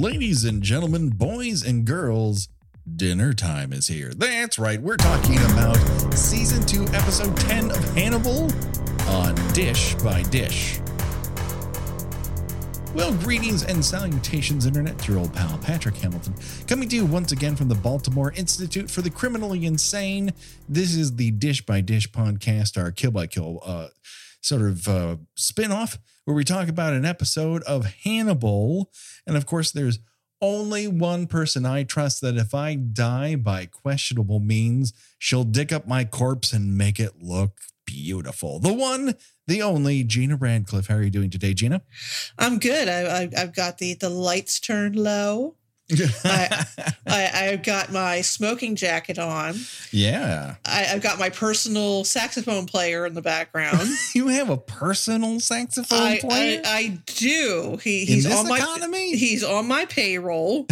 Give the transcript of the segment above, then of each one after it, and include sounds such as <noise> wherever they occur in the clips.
Ladies and gentlemen, boys and girls, dinner time is here. That's right, we're talking about season 2, episode 10 of Hannibal on Dish by Dish. Well, greetings and salutations, Internet. Your old pal, Patrick Hamilton, coming to you once again from the Baltimore Institute for the Criminally Insane. This is the Dish by Dish podcast, our kill by kill uh, sort of uh, spin off where we talk about an episode of Hannibal. And of course, there's only one person I trust that if I die by questionable means, she'll dig up my corpse and make it look beautiful. The one, the only Gina Radcliffe. How are you doing today, Gina? I'm good. I, I, I've got the the lights turned low. I, <laughs> I, I've got my smoking jacket on. yeah. I, I've got my personal saxophone player in the background. <laughs> You have a personal saxophone I, player? I, I do. He, he's on my economy? he's on my payroll.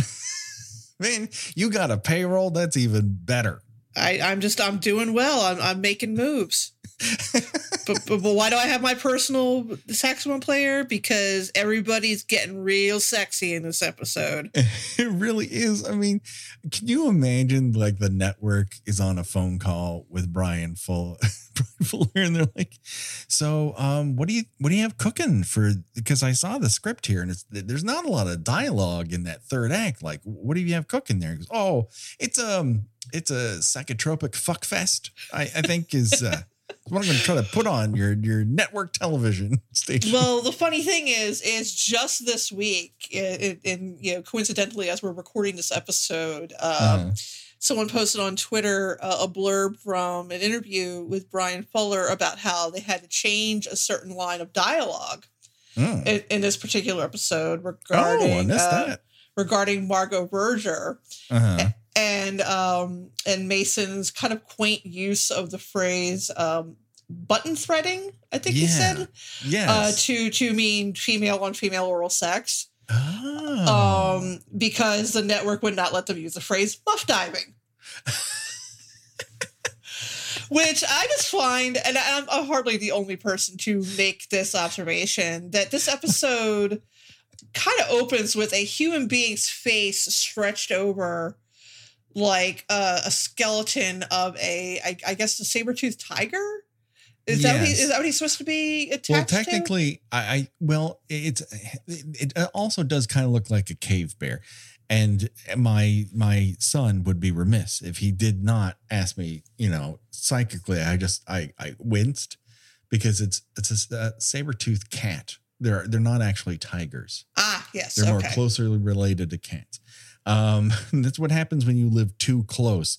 <laughs> Man, you got a payroll? That's even better. I, I'm just I'm doing well. I'm I'm making moves. But, but but why do I have my personal saxophone player? Because everybody's getting real sexy in this episode. <laughs> It really is. I mean, can you imagine like the network is on a phone call with Brian Full <laughs> Brian Fuller and they're like, so um what do you what do you have cooking for because I saw the script here and it's there's not a lot of dialogue in that third act. Like, what do you have cooking there? He goes, Oh, it's um it's a psychotropic fuck fest, I, I think is uh what I'm gonna try to put on your your network television <laughs> station. Well, the funny thing is, is just this week, and you know, coincidentally, as we're recording this episode, um, Uh-huh. someone posted on Twitter uh, a blurb from an interview with Brian Fuller about how they had to change a certain line of dialogue Oh. in, in this particular episode regarding oh, uh, that. regarding Margot Verger Uh-huh. And um, and Mason's kind of quaint use of the phrase um, button threading. I think he said Yes. uh, to to mean female on female oral sex, oh. um, because the network would not let them use the phrase muff diving. <laughs> Which I just find, and I'm, I'm hardly the only person to make this observation, that this episode <laughs> kind of opens with a human being's face stretched over like uh, a skeleton of a, I, I guess, a saber-toothed tiger. Is that what he, is that what he's supposed to be attached well, to? technically, I, I well, it's it, it also does kind of look like a cave bear, and my my son would be remiss if he did not ask me. You know, psychically, I just I I winced because it's it's a, a saber toothed cat. They're they're not actually tigers. Ah, yes. They're more closely related to cats. Um, <laughs> that's what happens when you live too close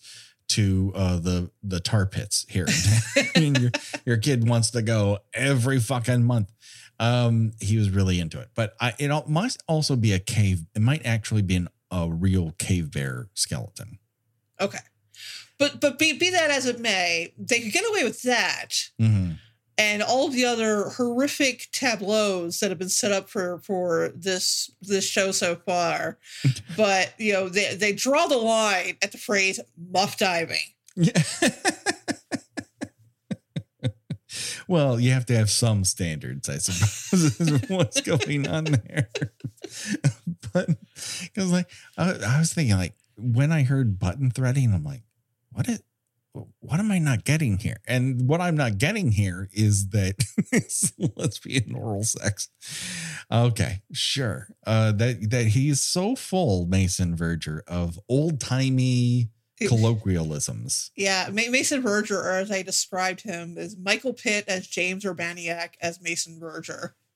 to uh, the the tar pits here. <laughs> I mean, your your kid wants to go every fucking month. Um, he was really into it, but I, it must also be a cave. It might actually be an, a real cave bear skeleton. Okay. But but be, be that as it may, they could get away with that Mhm. And all of the other horrific tableaus that have been set up for for this this show so far. <laughs> but you know, they they draw the line at the phrase muff diving. Yeah. <laughs> well, you have to have some standards, I suppose, <laughs> is what's going on there. but because, like, I, I was thinking, like, when I heard button threading, I'm like, what it? What am I not getting here? And what I'm not getting here is that <laughs> it's lesbian oral sex. Okay, sure. Uh, that that he's so full, Mason Verger, of old timey <laughs> colloquialisms. Yeah, Ma- Mason Verger, or as I described him, is Michael Pitt as James Urbaniak as Mason Verger. <laughs>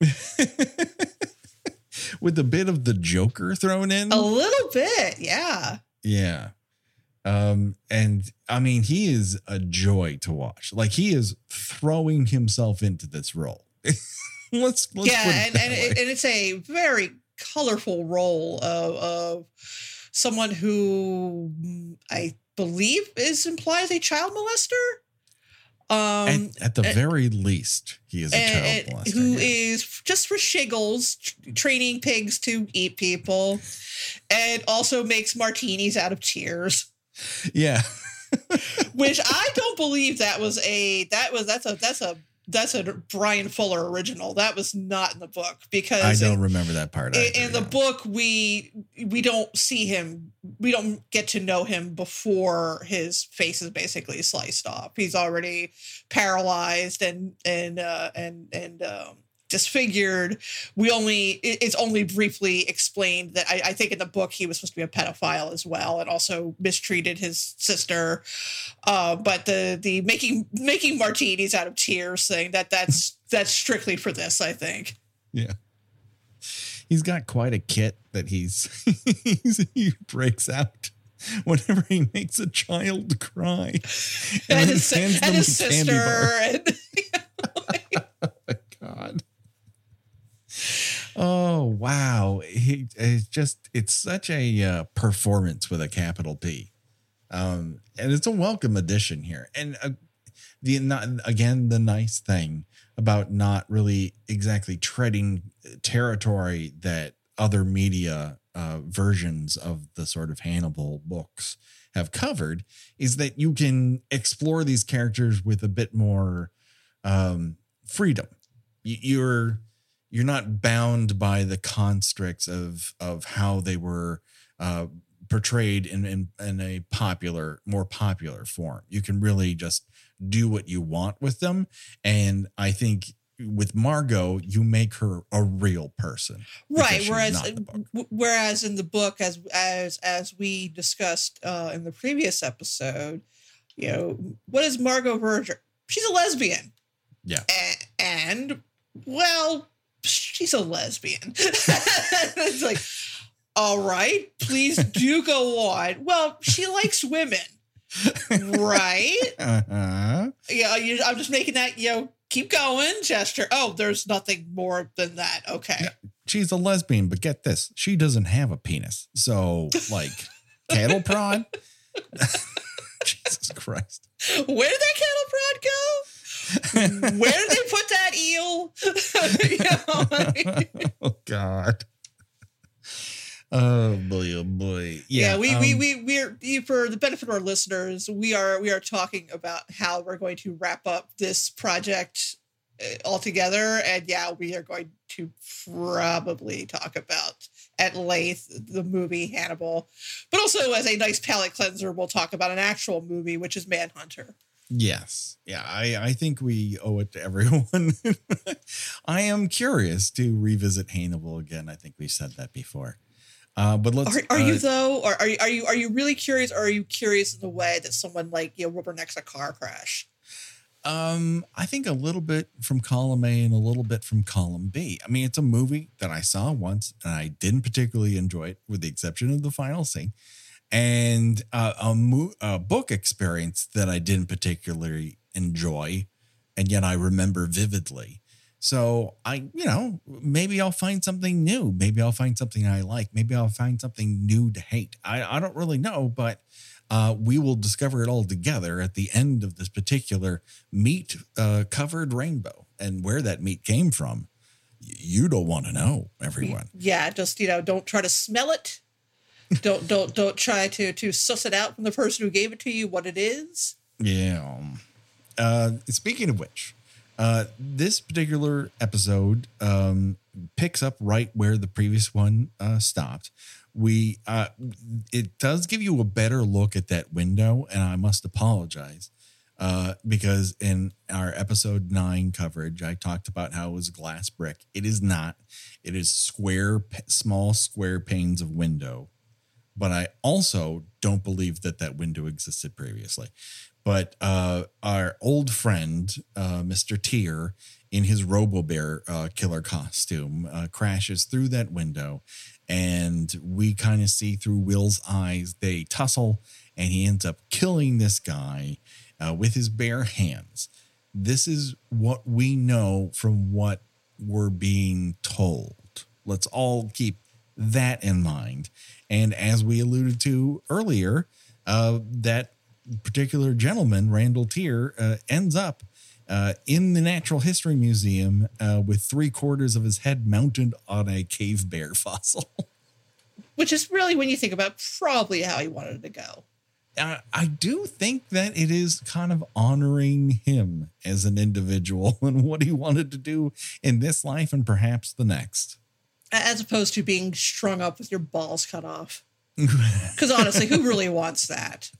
with a bit of the Joker thrown in. A little bit, yeah. Yeah. Um, and I mean, he is a joy to watch. Like he is throwing himself into this role. <laughs> let's, let's yeah, and and, it, and it's a very colorful role of, of someone who I believe is implied as a child molester. Um, at, at the and- very least, he is a child and- and molester. who yeah. is just for shiggles training pigs to eat people, and also makes martinis out of tears. Yeah. <laughs> Which I don't believe that was a that was that's a that's a that's a Brian Fuller original. That was not in the book because I don't in, remember that part. in, either, in the yeah. book we we don't see him. We don't get to know him before his face is basically sliced off. He's already paralyzed and and uh, and and um, disfigured. We only it's only briefly explained that I, I think in the book he was supposed to be a pedophile as well, and also mistreated his sister. Uh, but the the making making martinis out of tears thing that that's that's strictly for this, I think. Yeah. He's got quite a kit that he's, he's <laughs> he breaks out whenever he makes a child cry. And, then his, and his a candy sister bar. and <laughs> <laughs> God. Oh wow! He it's just it's such a uh, performance with a capital P, um, and it's a welcome addition here. And uh, the not, again the nice thing about not really exactly treading territory that other media uh, versions of the sort of Hannibal books have covered is that you can explore these characters with a bit more um, freedom. You- You're you're not bound by the constricts of of how they were uh, portrayed in, in in a popular, more popular form. You can really just do what you want with them, and I think with Margot, you make her a real person. right whereas not the book. w- whereas in the book as as as we discussed uh in the previous episode you know what is margot verger she's a lesbian Yeah. And well she's a lesbian <laughs> it's like all right please do go on well she likes women right <laughs> Uh-huh. yeah you, i'm just making that you know keep going gesture oh there's nothing more than that okay Yeah. She's a lesbian, but get this, she doesn't have a penis. So, like, <laughs> cattle prod. Jesus Christ. Where did that cattle prod go? <laughs> Where did they put that eel? You <laughs> know? <laughs> oh God. Oh boy, oh boy. yeah, Yeah, we, we um, we we're you- for the benefit of our listeners, we are we are talking about how we're going to wrap up this project uh, altogether, and yeah, we are going to probably talk about at length the movie Hannibal, but also as a nice palate cleanser, we'll talk about an actual movie, which is Manhunter. Yes. Yeah, I, I think we owe it to everyone. <laughs> I am curious to revisit Hannibal again. I think we said that before. Uh, but let's. Are, are you uh, though, or are you are you are you really curious, or are you curious in the way that someone like you know rubbernecks a car crash? Um, I think a little bit from column A and a little bit from column B. I mean, it's a movie that I saw once and I didn't particularly enjoy it, with the exception of the final scene, and uh, a, mo- a book experience that I didn't particularly enjoy, and yet I remember vividly. So I, you know, maybe I'll find something new. Maybe I'll find something I like. Maybe I'll find something new to hate. I, I don't really know, but uh, we will discover it all together at the end of this particular meat uh, covered rainbow. And where that meat came from, you don't want to know, everyone. Yeah, just you know, don't try to smell it. Don't don't don't try to to suss it out from the person who gave it to you what it is. Yeah. Uh, speaking of which, uh, this particular episode um, picks up right where the previous one uh, stopped. We uh, it does give you a better look at that window, and I must apologize uh, because in our episode nine coverage, I talked about how it was glass brick. It is not. It is square, small square panes of window. But I also don't believe that that window existed previously but uh, our old friend, uh, Mr. Tier, in his Robo Bear uh, killer costume, uh, crashes through that window, and we kind of see through Will's eyes. They tussle, and he ends up killing this guy uh, with his bare hands. This is what we know from what we're being told. Let's all keep that in mind. And as we alluded to earlier, uh, that particular gentleman, Randall Tier, uh, ends up uh, in the Natural History Museum uh, with three quarters of his head mounted on a cave bear <laughs> fossil. Which is really when you think about probably how he wanted it to go. uh, I do think that it is kind of honoring him as an individual <laughs> and what he wanted to do in this life and perhaps the next. As opposed to being strung up with your balls cut off. <laughs> Because honestly, who really wants that?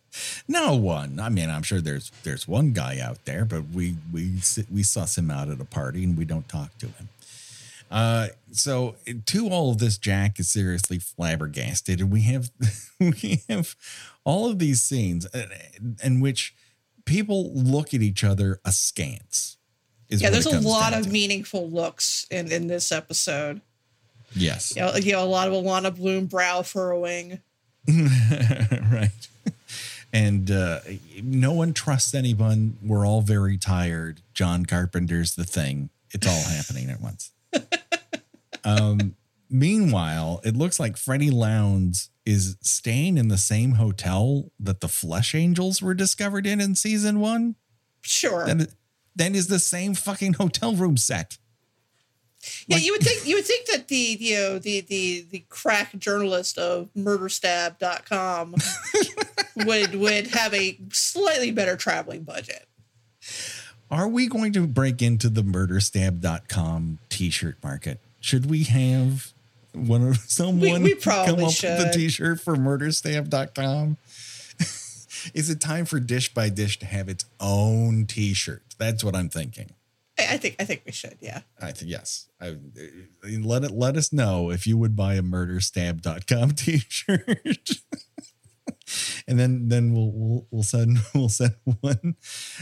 No one. I mean, I'm sure there's there's one guy out there, but we we we suss him out at a party and we don't talk to him. Uh, so to all of this, Jack is seriously flabbergasted, and we have <laughs> we have all of these scenes in, uh, in which people look at each other askance. yeah, there's a lot of to. meaningful looks in in this episode. Yes, you know, you know a lot of Alana Bloom brow furrowing. <laughs> right. And uh, no one trusts anyone. We're all very tired. John Carpenter's the thing. It's all happening at once. <laughs> Um, meanwhile, it looks like Freddie Lounds is staying in the same hotel that the Flesh Angels were discovered in in season one. Sure. Then is the same fucking hotel room set. Yeah, like, you would think you would think that the you know the the the crack journalist of murderstab.com <laughs> would would have a slightly better traveling budget. Are we going to break into the murderstab.com t-shirt market? Should we have one of <laughs> someone we, we come up should. with a t-shirt for murderstab.com? <laughs> Is it time for Dish by Dish to have its own t-shirt? That's what I'm thinking. I think I think we should, yeah. I think yes. I, let it let us know if you would buy a murderstab.com <laughs> t-shirt. and then then we'll, we'll we'll send <laughs> we'll send one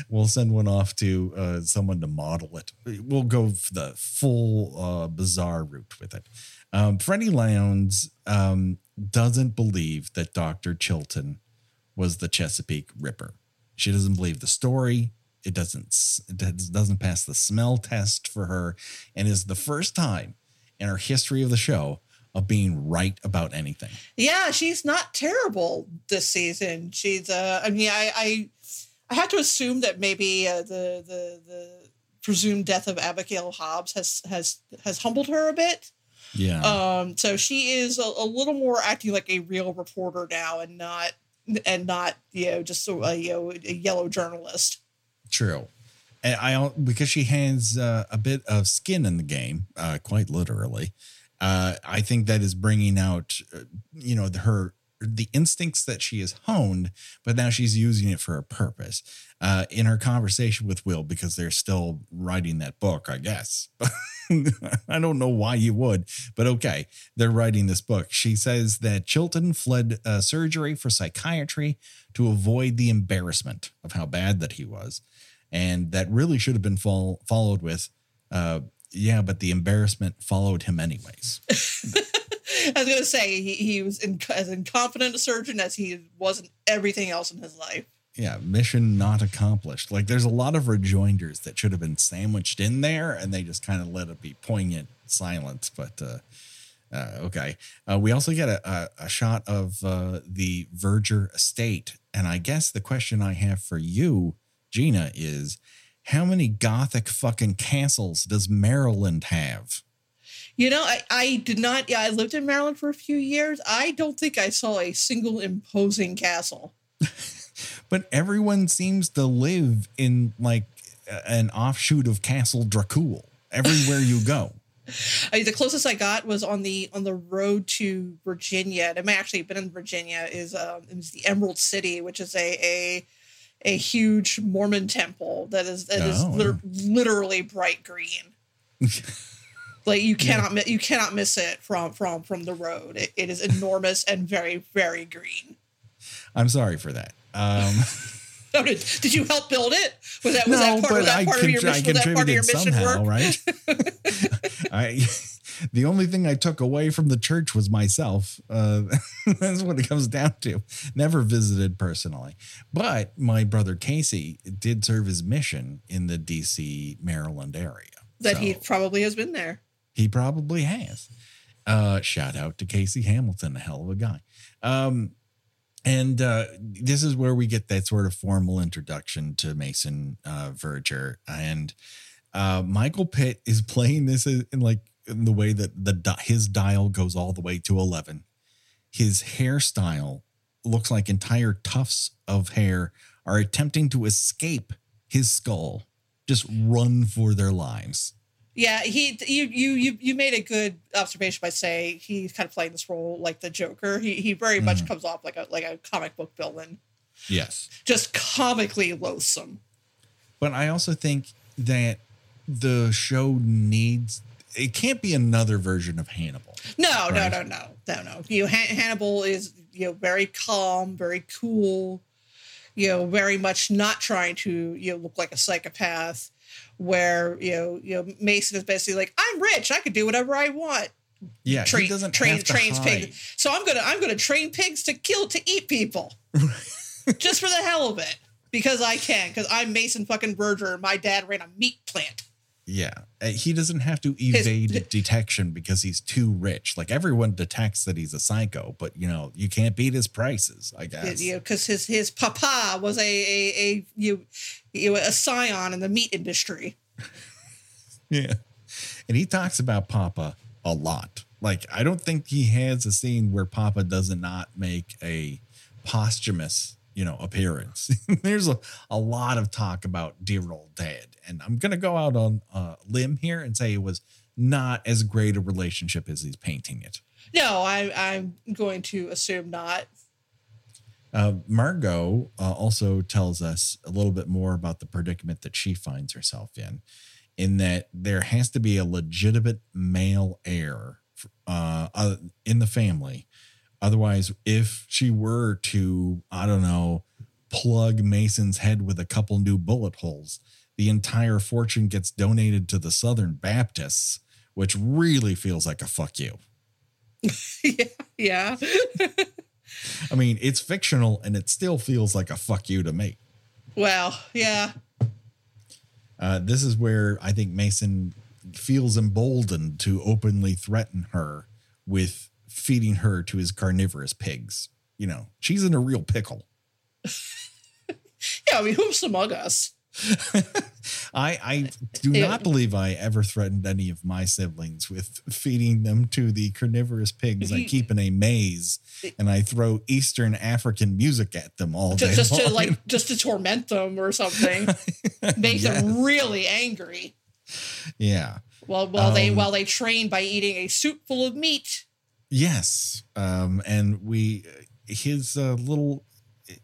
we'll send one off to uh, someone to model it. We'll go the full uh, bizarre route with it. Um, Freddie Lounds um, doesn't believe that Doctor Chilton was the Chesapeake Ripper. She doesn't believe the story. It doesn't it doesn't pass the smell test for her, and is the first time in our history of the show of being right about anything. Yeah, she's not terrible this season. She's uh I mean I I, I have to assume that maybe uh, the the the presumed death of Abigail Hobbs has has has humbled her a bit. Yeah. Um so she is a, a little more acting like a real reporter now and not and not you know just a, you know a yellow journalist. True. And I because she has uh, a bit of skin in the game, uh, quite literally uh, I think that is bringing out, uh, you know, her the instincts that she has honed, but now she's using it for a purpose. Uh, in her conversation with Will, because they're still writing that book, I guess. <laughs> I don't know why you would, but okay, they're writing this book. She says that Chilton fled uh, surgery for psychiatry to avoid the embarrassment of how bad that he was, and that really should have been fol- followed with. Uh, yeah, but the embarrassment followed him anyways. <laughs> I was going to say he, he was in, as incompetent a surgeon as he was in everything else in his life. Yeah, mission not accomplished. Like there's a lot of rejoinders that should have been sandwiched in there, and they just kind of let it be poignant silence. But uh, uh, okay, uh, we also get a, a, a shot of uh, the Verger estate, and I guess the question I have for you, Gina, is how many gothic fucking castles does Maryland have? You know, I, I did not. Yeah, I lived in Maryland for a few years. I don't think I saw a single imposing castle. <laughs> but everyone seems to live in like an offshoot of Castle Dracul everywhere you go. <laughs> <laughs> I, the closest I got was on the on the road to Virginia. It may actually have been in Virginia. Is um, it was the Emerald City, which is a a a huge Mormon temple that is that is oh. liter- literally bright green. Like you cannot yeah. you cannot miss it from from from the road. It, it is enormous and very very green. I'm sorry for that. Um, <laughs> <laughs> oh, did, did you help build it? Was that was no, that part, was that part of your mission? Was that part of your mission somehow, work? Right. <laughs> I the only thing I took away from the church was myself. Uh, that's what it comes down to. Never visited personally, but my brother Casey did serve his mission in the D.C. Maryland area. That so he probably has been there. He probably has. Uh, shout out to Casey Hamilton, a hell of a guy. Um, and uh, this is where we get that sort of formal introduction to Mason uh, Verger. And uh, Michael Pitt is <laughs> playing this in like in the way that the his dial goes all the way to 11 his hairstyle looks like entire tufts of hair are attempting to escape his skull, just run for their lives. Yeah, he you you you you made a good observation by saying he's kind of playing this role like the Joker. He he very much Mhm. comes off like a like a comic book villain, Yes. just comically loathsome. But I also think that the show needs it can't be another version of Hannibal. No, no, Right. no, no, no, no. You Han- Hannibal is you know very calm, very cool. You know, very much not trying to you know look like a psychopath. Where you know you know Mason is basically like I'm rich, I can do whatever I want. Yeah, Train, he doesn't train, have to trains hide. pigs. So I'm gonna I'm gonna train pigs to kill to eat people, <laughs> just for the hell of it, because I can. Because I'm Mason fucking Verger. and My dad ran a meat plant. Yeah, Uh, he doesn't have to evade detection because he's too rich. Like everyone detects that he's a psycho, but you know you can't beat his prices. I guess. You know, because his his papa was a a, a you, you a scion in the meat industry. <laughs> Yeah. And he talks about Papa a lot. Like, I don't think he has a scene where Papa doesn't not make a posthumous, you know, appearance. <laughs> There's a, a lot of talk about dear old dad. And I'm going to go out on a limb here and say it was not as great a relationship as he's painting it. No, I I'm going to assume not. Uh, Margot uh, also tells us a little bit more about the predicament that she finds herself in, in that there has to be a legitimate male heir uh, uh, in the family. Otherwise, if she were to, I don't know, plug Mason's head with a couple new bullet holes, the entire fortune gets donated to the Southern Baptists, which really feels like a fuck you. <laughs> yeah, yeah. <laughs> I mean, it's fictional and it still feels like a fuck you to me. well, yeah. Uh, this is where I think Mason feels emboldened to openly threaten her with feeding her to his carnivorous pigs. You know, she's in a real pickle. <laughs> Yeah, I mean, who's among us? <laughs> I I do <laughs> not believe I ever threatened any of my siblings with feeding them to the carnivorous pigs I keep in a maze, and I throw Eastern African music at them all day. Just, just to like just to torment them or something, make Yes. them really angry. yeah. While while they Um, while they train by eating a soup full of meat. Yes. Um, and we, his uh, little,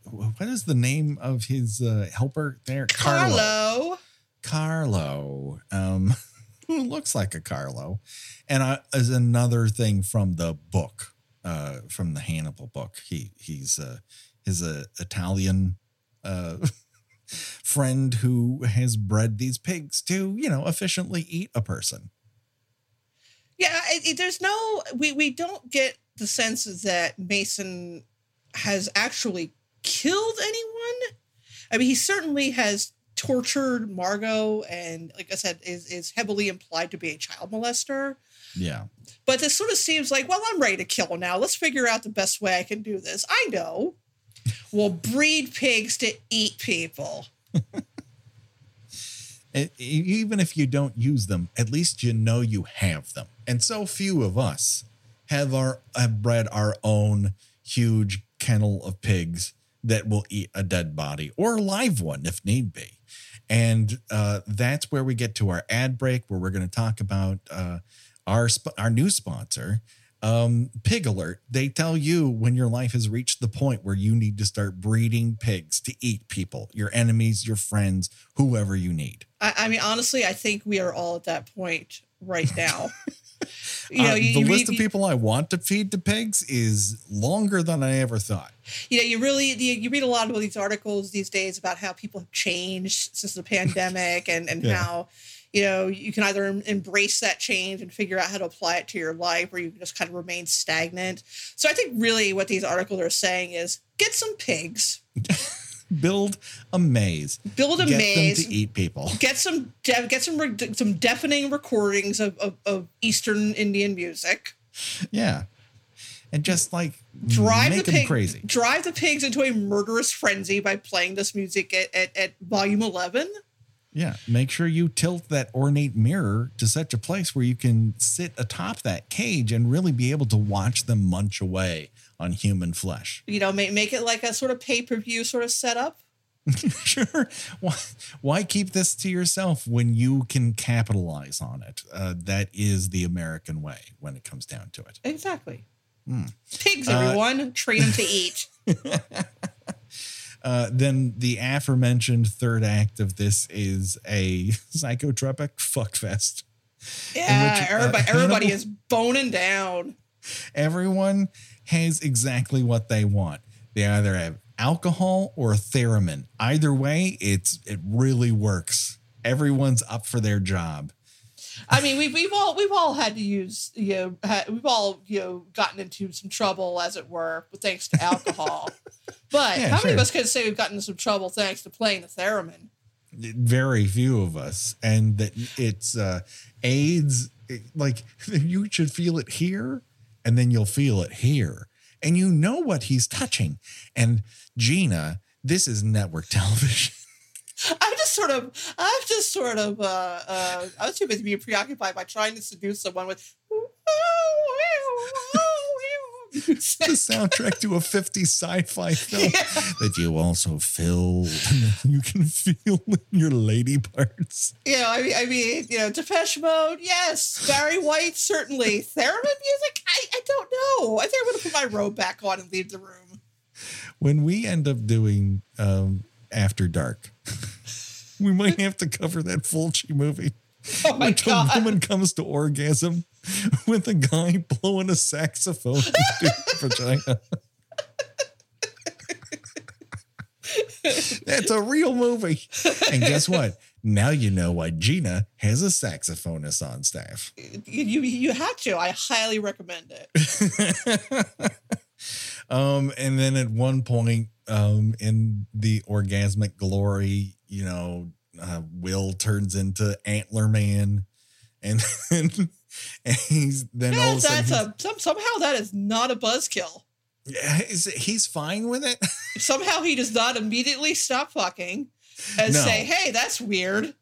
what is the name of his uh, helper there? Carlo. Carlo. Um, <laughs> who looks like a Carlo. And uh, as another thing from the book, uh, from the Hannibal book, he he's uh, his uh, Italian uh, <laughs> friend who has bred these pigs to, you know, efficiently eat a person. Yeah, it, it- there's no we we don't get the sense that Mason has actually killed anyone. I mean, he certainly has tortured Margot, and like I said, is is heavily implied to be a child molester. Yeah. But this sort of seems like, well, I'm ready to kill now. Let's figure out the best way I can do this. I know. We'll breed pigs to eat people. <laughs> Even if you don't use them, at least you know you have them. And so few of us have our have bred our own huge kennel of pigs that will eat a dead body or a live one if need be. And uh, that's where we get to our ad break, where we're going to talk about uh, our sp- our new sponsor, um, Pig Alert. They tell you when your life has reached the point where you need to start breeding pigs to eat people, your enemies, your friends, whoever you need. I, I mean, honestly, I think we are all at that point right now. <laughs> <laughs> you know, Uh, you, the you, list of people I want to feed to pigs is longer than I ever thought. you know, you really you, you read a lot of these articles these days about how people have changed since the pandemic <laughs> and and Yeah. how you know you can either em- embrace that change and figure out how to apply it to your life or you can just kind of remain stagnant. So I think really what these articles are saying is get some pigs, <laughs> Build a maze. build a Get maze, to eat people. <laughs> get some de- get some re- some deafening recordings of, of, of Eastern Indian music. Yeah. And just like drive the pig, crazy. drive the pigs into a murderous frenzy by playing this music at, at, at volume 11 Yeah, make sure you tilt that ornate mirror to such a place where you can sit atop that cage and really be able to watch them munch away on human flesh. You know, make make it like a sort of pay per view sort of setup. <laughs> sure. Why, why keep this to yourself when you can capitalize on it? Uh, that is the American way when it comes down to it. Exactly. Mm. Pigs, everyone, uh, train them to eat. <laughs> Uh, then the aforementioned third act of this is a <laughs> psychotropic fuckfest. Yeah, which, everybody, uh, everybody is boning down. Everyone has exactly what they want. They either have alcohol or theremin. Either way, it's it really works. Everyone's up for their job. I mean, we've we've all we've all had to use you know had, we've all you know gotten into some trouble as it were thanks to alcohol. <laughs> but yeah, how sure. many of us can say we've gotten into some trouble thanks to playing the theremin? Very few of us, and that it's uh, AIDS. Like <laughs> you should feel it here, and then you'll feel it here, and you know what he's touching. And Gina, this is network <laughs> television. I'm just sort of, I'm just sort of, uh, uh, I was too busy being preoccupied by trying to seduce someone with. <laughs> the soundtrack to a 50 sci-fi film yeah. that you also feel <laughs> you can feel in your lady parts. You know, I mean, I mean, you know, Depeche Mode, yes. Barry White, certainly. Theremin music, I, I don't know. I think I'm going to put my robe back on and leave the room. When we end up doing um, After Dark, we might have to cover that Fulci movie. Oh my god! A woman comes to orgasm <laughs> with a guy blowing a saxophone <laughs> vagina. <laughs> That's a real movie. And guess what? Now you know why Gina has a saxophonist on staff. You you, had to. I highly recommend it. um, and then at one point, um, in the orgasmic glory, you know, uh, Will turns into Antler Man, and, <laughs> and, he's then all of a that's a some, somehow that is not a buzzkill. Yeah, he's fine with it. <laughs> somehow he does not immediately stop fucking and no. say, "Hey, that's weird."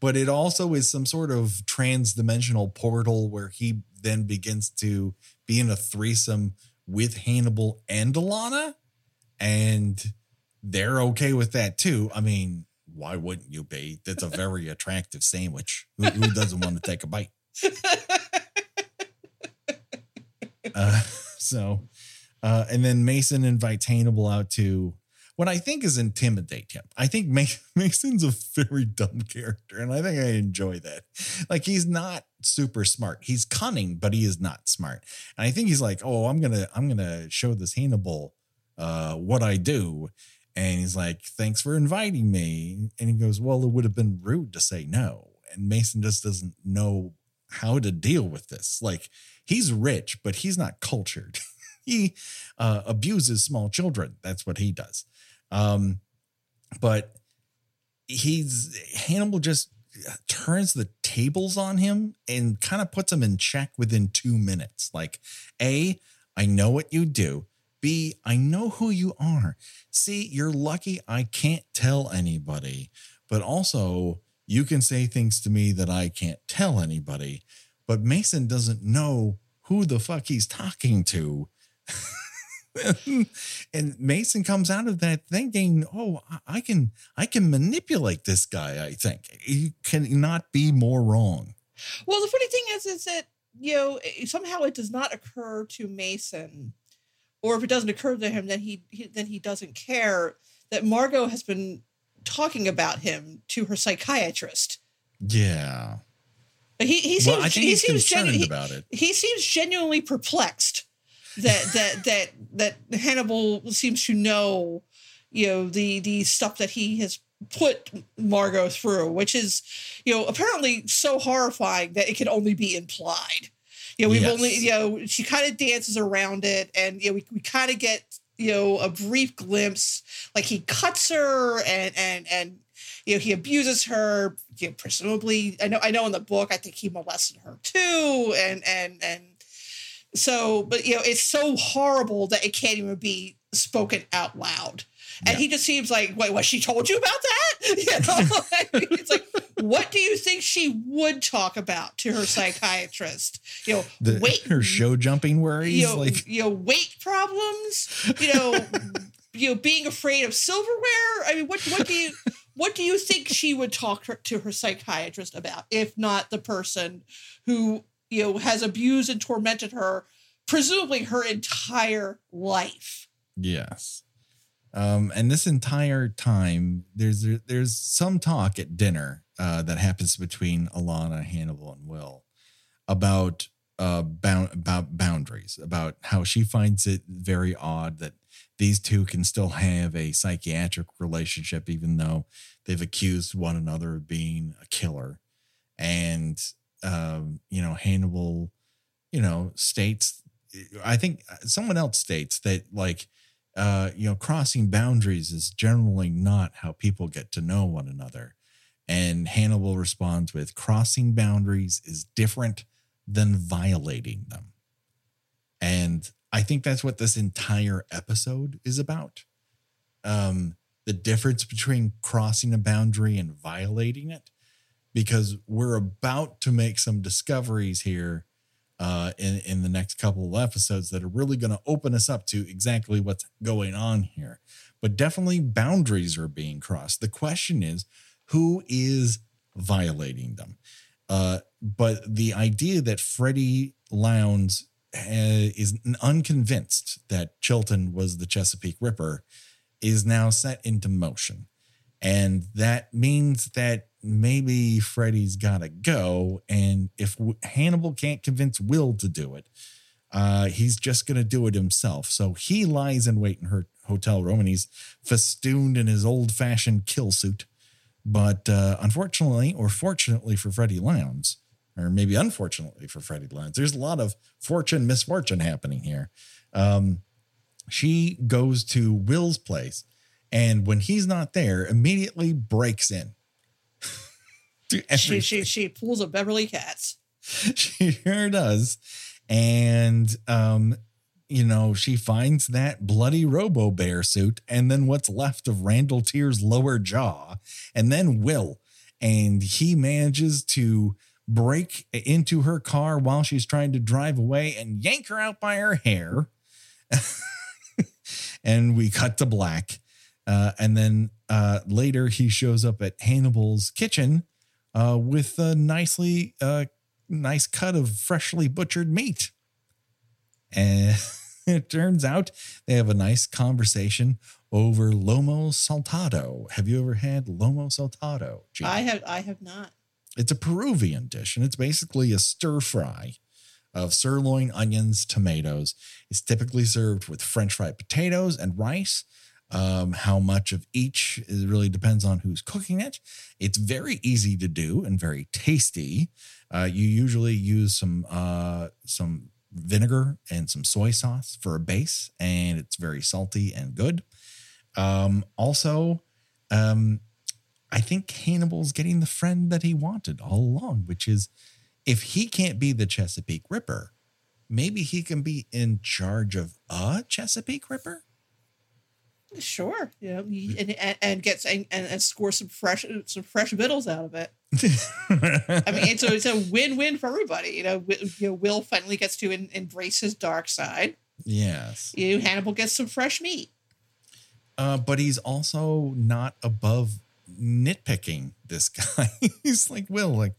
But it also is some sort of trans-dimensional portal where he then begins to be in a threesome with Hannibal and Alana, and they're okay with that too. I mean, why wouldn't you be? That's a very <laughs> attractive sandwich. Who, who doesn't want to take a bite? <laughs> Uh, so, uh, and then Mason invites Hannibal out to what I think is intimidate him. I think <laughs> Mason's a very dumb character, and I think I enjoy that. Like he's not super smart. He's cunning, but he is not smart. And I think he's like, oh, I'm gonna, I'm gonna show this Hannibal uh, what I do. And he's like, thanks for inviting me. And he goes, well, it would have been rude to say no. And Mason just doesn't know how to deal with this. Like, he's rich, but he's not cultured. <laughs> he uh, abuses small children. That's what he does. Um, but he's Hannibal just turns the tables on him and kind of puts him in check within two minutes. Like, A, I know what you do. B, I know who you are. C, you're lucky I can't tell anybody, but also you can say things to me that I can't tell anybody. But Mason doesn't know who the fuck he's talking to. <laughs> and Mason comes out of that thinking, "Oh, I can I can manipulate this guy, I think. He cannot be more wrong." Well, the funny thing is is that, you know, somehow it does not occur to Mason or if it doesn't occur to him, then he, he then he doesn't care that Margot has been talking about him to her psychiatrist. Yeah. But he he seems well, he seems genu- about it. He seems genuinely perplexed that that <laughs> that that Hannibal seems to know, you know, the the stuff that he has put Margot through, which is, you know, apparently so horrifying that it can only be implied. You know, we've yes. only, you know, she kind of dances around it and, you know, we, we kind of get, you know, a brief glimpse. Like he cuts her and, and, and, you know, he abuses her, you know, presumably, I know, I know in the book, I think he molested her too. And, and, and, So, but you know, it's so horrible that it can't even be spoken out loud. And Yeah. he just seems like, wait, what? She told you about that? <laughs> You know, <laughs> it's like, what do you think she would talk about to her psychiatrist? You know, The, weight, her show jumping worries, you know, like you know, weight problems. You know, <laughs> you know, being afraid of silverware. I mean, what what do you what do you think she would talk her, to her psychiatrist about, if not the person who you know has abused and tormented her, presumably her entire life? Yes. Um, and this entire time, there's there's some talk at dinner uh, that happens between Alana, Hannibal, and Will about uh, bound about boundaries, about how she finds it very odd that these two can still have a psychiatric relationship, even though they've accused one another of being a killer. And um, you know, Hannibal, you know, states. I think someone else states that like uh, you know, crossing boundaries is generally not how people get to know one another. And Hannibal responds with crossing boundaries is different than violating them. And I think that's what this entire episode is about. Um, the difference between crossing a boundary and violating it, because we're about to make some discoveries here uh, in in the next couple of episodes that are really going to open us up to exactly what's going on here. But definitely boundaries are being crossed. The question is, who is violating them? Uh, but the idea that Freddie Lounds uh, is unconvinced that Chilton was the Chesapeake Ripper is now set into motion. And that means that maybe Freddy's got to go. And if Hannibal can't convince Will to do it, uh, he's just going to do it himself. So he lies in wait in her hotel room and he's festooned in his old fashioned kill suit. But uh, unfortunately, or fortunately for Freddy Lounds, or maybe unfortunately for Freddy Lounds, there's a lot of fortune, misfortune happening here. Um, she goes to Will's place and when he's not there, immediately breaks in. She she she pulls a Beverly Katz. <laughs> she sure does. And um, you know, she finds that bloody Robo Bear suit and then what's left of Randall Tier's lower jaw, and then Will. And he manages to break into her car while she's trying to drive away and yank her out by her hair. <laughs> and we cut to black. Uh, and then uh, later he shows up at Hannibal's kitchen uh, with a nicely uh, nice cut of freshly butchered meat. And <laughs> it turns out they have a nice conversation over lomo saltado. Have you ever had lomo saltado? Gina? I have I have not. It's a Peruvian dish, and it's basically a stir fry of sirloin, onions, tomatoes. It's typically served with French fried potatoes and rice. Um, how much of each is really depends on who's cooking it. It's very easy to do and very tasty. Uh, you usually use some uh, some vinegar and some soy sauce for a base, and it's very salty and good. Um, also, um, I think Hannibal's getting the friend that he wanted all along, which is if he can't be the Chesapeake Ripper, maybe he can be in charge of a Chesapeake Ripper. Sure, yeah, and, and, and gets and, and, score some fresh some fresh vittles out of it. I mean, it's a, it's a win win for everybody. You know, you know, Will finally gets to en- embrace his dark side. yes. You know, Hannibal gets some fresh meat. Uh, but he's also not above nitpicking this guy. <laughs> he's like, Will, like,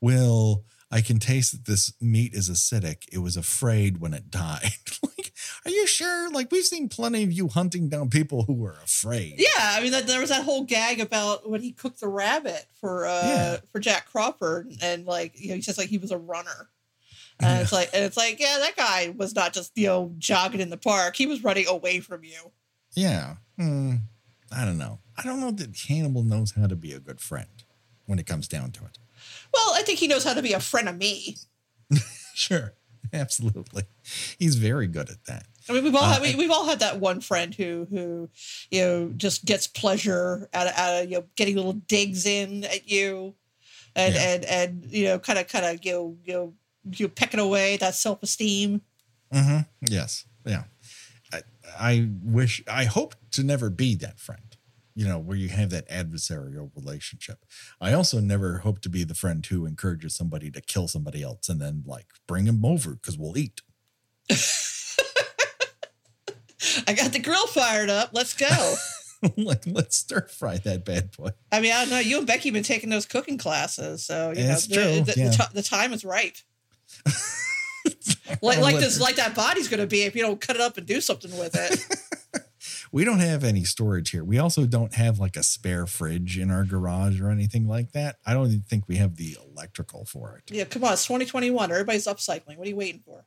Will, I can taste that this meat is acidic. It was afraid when it died. <laughs> like, are you sure? Like, we've seen plenty of you hunting down people who were afraid. Yeah, I mean, that, there was that whole gag about when he cooked the rabbit for uh Yeah. for Jack Crawford, and like you know, he says like he was a runner. <laughs> And it's like, and it's like, yeah, that guy was not just you know jogging in the park; he was running away from you. Yeah. Hmm. I don't know. I don't know that Hannibal knows how to be a good friend when it comes down to it. Well, I think he knows how to be a friend of me. Sure. Absolutely. He's very good at that. I mean, we've all Uh, had, we, we've all had that one friend who who you know just gets pleasure out of, out of you know getting little digs in at you, and Yeah. and and you know kind of kind of you know you know you pecking away that self esteem. Mm-hmm. Yes. Yeah. I, I wish, I hope to never be that friend, you know, where you have that adversarial relationship. I also never hope to be the friend who encourages somebody to kill somebody else and then like bring him over because we'll eat. <laughs> I got the grill fired up. Let's go. <laughs> like, let's stir fry that bad boy. I mean, I don't know. You and Becky have been taking those cooking classes, so you know true, the, the, yeah. the, ti- the time is ripe. <laughs> like like this, like that body's going to be if you don't cut it up and do something with it. <laughs> We don't have any storage here. We also don't have like a spare fridge in our garage or anything like that. I don't even think we have the electrical for it. yeah, come on, it's 2021. Everybody's upcycling. What are you waiting for?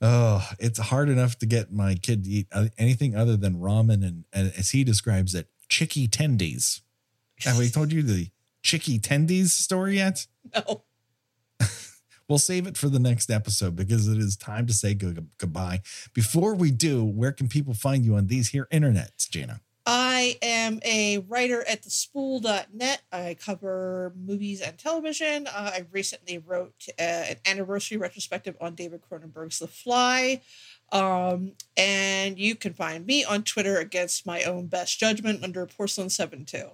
Oh, it's hard enough to get my kid to eat uh, anything other than ramen and, and as he describes it, chicky tendies. Have we told you the chicky tendies story yet? <laughs> No. <laughs> We'll save it for the next episode because it is time to say good, goodbye. Before we do, where can people find you on these here internets, Gina? I am a writer at thespool.net. I cover movies and television. Uh, I recently wrote uh, an anniversary retrospective on David Cronenberg's The Fly. Um, and you can find me on Twitter against my own best judgment under Porcelain72.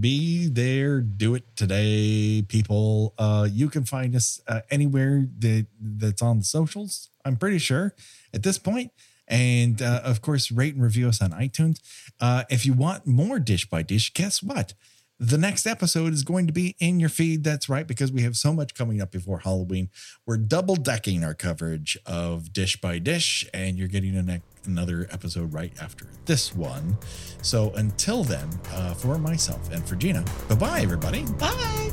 be there do it today people uh you can find us uh, anywhere that that's on the socials i'm pretty sure at this point and uh, of course rate and review us on itunes. Uh if you want more dish by dish guess what? The next episode is going to be in your feed. That's right because we have so much coming up before halloween. We're double decking our coverage of dish by dish and you're getting another episode right after this one. So until then, uh, for myself and for Gina, bye bye, everybody. Bye.